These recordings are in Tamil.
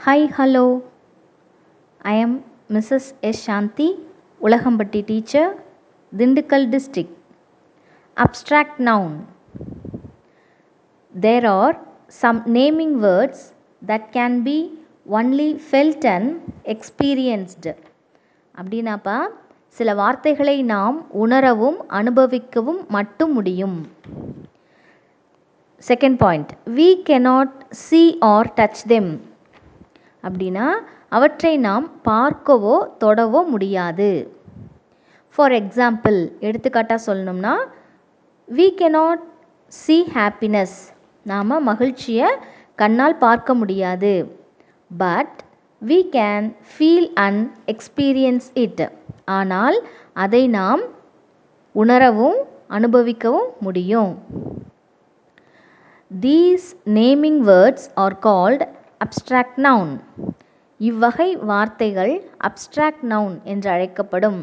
Hi hello I am missus S Shanthi Ulagampatti teacher Dindigul district abstract noun there are some naming words that can be only felt and experienced அப்படின்னாப்பா சில வார்த்தைகளை நாம் உணரவும் அனுபவிக்கவும் மட்டும் முடியும் second point we cannot see or touch them அப்படின்னா அவற்றை நாம் பார்க்கவோ தொடவோ முடியாது. ஃபார் எக்ஸாம்பிள் எடுத்துக்காட்டாக சொல்லணும்னா we cannot சி ஹாப்பினஸ் நாம் மகிழ்ச்சியை கண்ணால் பார்க்க முடியாது. But we can feel and experience it ஆனால் அதை நாம் உணரவும் அனுபவிக்கவும் முடியும். These naming words are called abstract noun இவ்வகை வார்த்தைகள் அப்ஸ்ட்ராக்ட் நவுன் என்று அழைக்கப்படும்.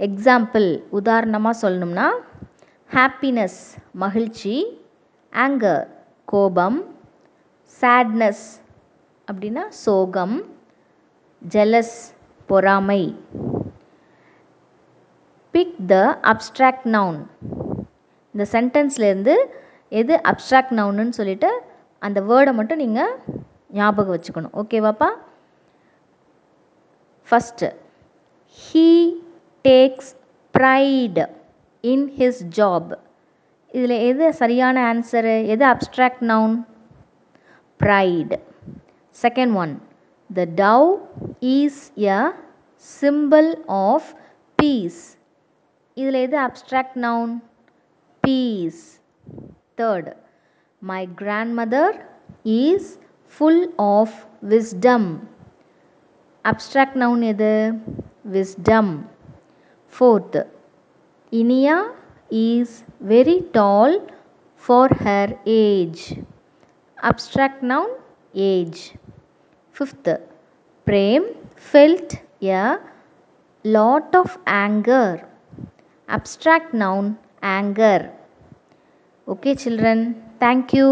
எக்ஸாம்பிள் உதாரணமாக சொல்லணும்னா ஹாப்பினஸ் மகிழ்ச்சி ஆங்கர் கோபம் சேட்னஸ் அப்படின்னா சோகம் ஜெலஸ் பொறாமை. பிக் த அப்ஸ்ட்ராக்ட் நவுன் இந்த சென்டென்ஸ்லேருந்து எது அப்ஸ்ட்ராக்ட் நவுனுன்னு சொல்லிட்டு அந்த வேர்டை மட்டும் நீங்கள் ஞாபகம் வச்சுக்கணும். ஓகேவாப்பா first he takes pride in his job இதில் எது சரியான ஆன்சரு எது abstract noun pride second one the dove is a symbol of peace இதில் எது abstract noun peace third my grandmother is full of wisdom abstract noun எது wisdom fourth Iniya is very tall for her age abstract noun age fifth Prem felt a lot of anger abstract noun anger okay children thank you